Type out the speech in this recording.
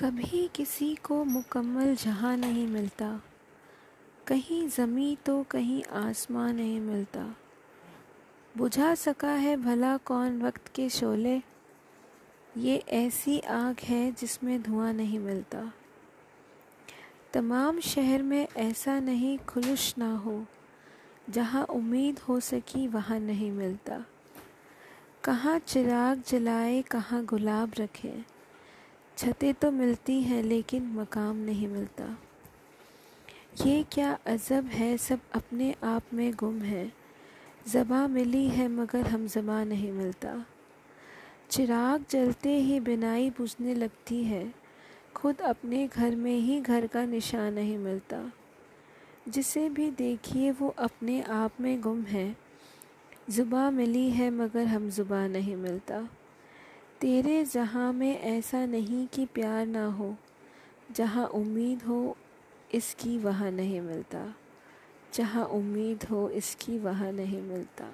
कभी किसी को मुकम्मल जहाँ नहीं मिलता, कहीं ज़मी तो कहीं आसमां नहीं मिलता। बुझा सका है भला कौन वक्त के शोले? ये ऐसी आग है जिसमें धुआँ नहीं मिलता। तमाम शहर में ऐसा नहीं खुलुश ना हो, जहाँ उम्मीद हो सकी वहाँ नहीं मिलता। कहाँ चिराग जलाए, कहाँ गुलाब रखे। छतें तो मिलती हैं, लेकिन मकाम नहीं मिलता। ये क्या अजब है, सब अपने आप में गुम है। ज़बा मिली है, मगर हम ज़बा नहीं मिलता। चिराग जलते ही बिनाई बुझने लगती है। खुद अपने घर में ही घर का निशान नहीं मिलता। जिसे भी देखिए, वो अपने आप में गुम है। ज़ुबा मिली है, मगर हम ज़ुबा नहीं मिलता। तेरे जहाँ में ऐसा नहीं कि प्यार ना हो, जहाँ उम्मीद हो इसकी वहाँ नहीं मिलता, जहाँ उम्मीद हो इसकी वहाँ नहीं मिलता।